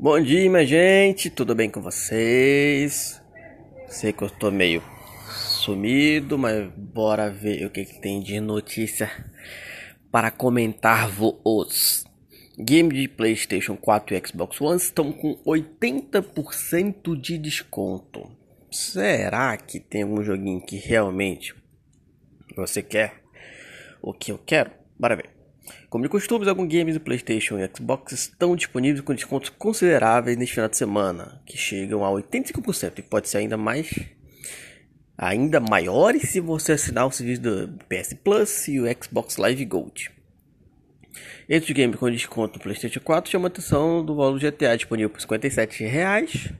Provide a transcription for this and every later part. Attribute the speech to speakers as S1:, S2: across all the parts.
S1: Bom dia, minha gente, tudo bem com vocês? Sei que eu tô meio sumido, mas bora ver o que, que tem de notícia para comentar vos. Game de PlayStation 4 e Xbox One estão com 80% de desconto. Será que tem algum joguinho que realmente você quer? O que eu quero? Bora ver. Como de costume, alguns games do PlayStation e Xbox estão disponíveis com descontos consideráveis neste final de semana, que chegam a 85% e pode ser ainda mais ainda maiores se você assinar o serviço do PS Plus e o Xbox Live Gold. Esse game com desconto do PlayStation 4 chama a atenção do valor do GTA disponível por R$ 57,00.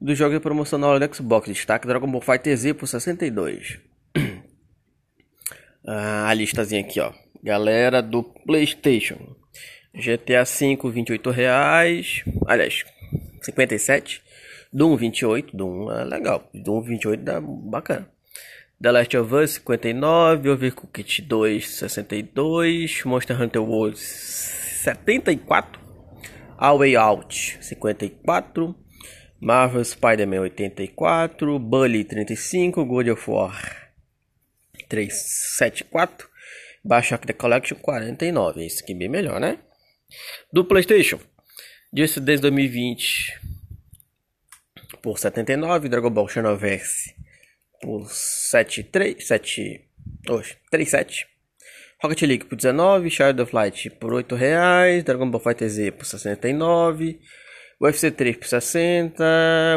S1: Do jogo de promoção na hora do Xbox, destaque Dragon Ball Fighter Z por 62. ah, a listazinha aqui, ó. Galera do PlayStation. GTA V, 28 reais. Aliás, 57. Doom 28. Doom é legal. Doom 28 dá bacana. The Last of Us 59. Overcooked 2 62. Monster Hunter World 74. A Way Out 54. Marvel Spider-Man 84. Bully 35. God of War 374. Bioshock The Collection 49. Esse aqui é bem melhor, né? Do PlayStation. Disso desde 2020 por 79. Dragon Ball Xenoverse por 73. 7. Oxe, 37. Rocket League por 19. Shadow of Light por 8 reais. Dragon Ball Fighter Z por 69. UFC 3 por 60.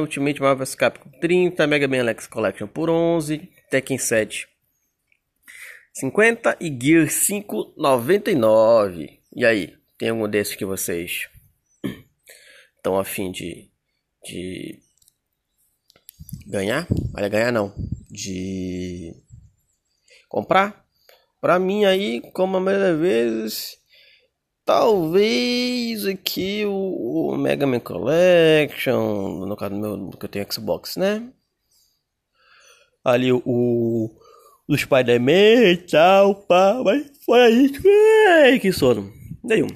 S1: Ultimate Marvel Capcom por 30. Mega Man Alex Collection por 11. Tekken 7 50 e Gear 5 99. E aí, tem algum desses que vocês estão afim de, de ganhar? Olha, ganhar não, de comprar? Pra mim aí, como a maioria das vezes, talvez aqui o, o Mega Man Collection, no caso do meu, que eu tenho Xbox, né? Ali o do Spider-Man e tal, pá, mas foi aí, que sono. Nenhum.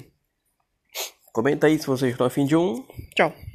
S1: Comenta aí se vocês estão afim de um. Tchau.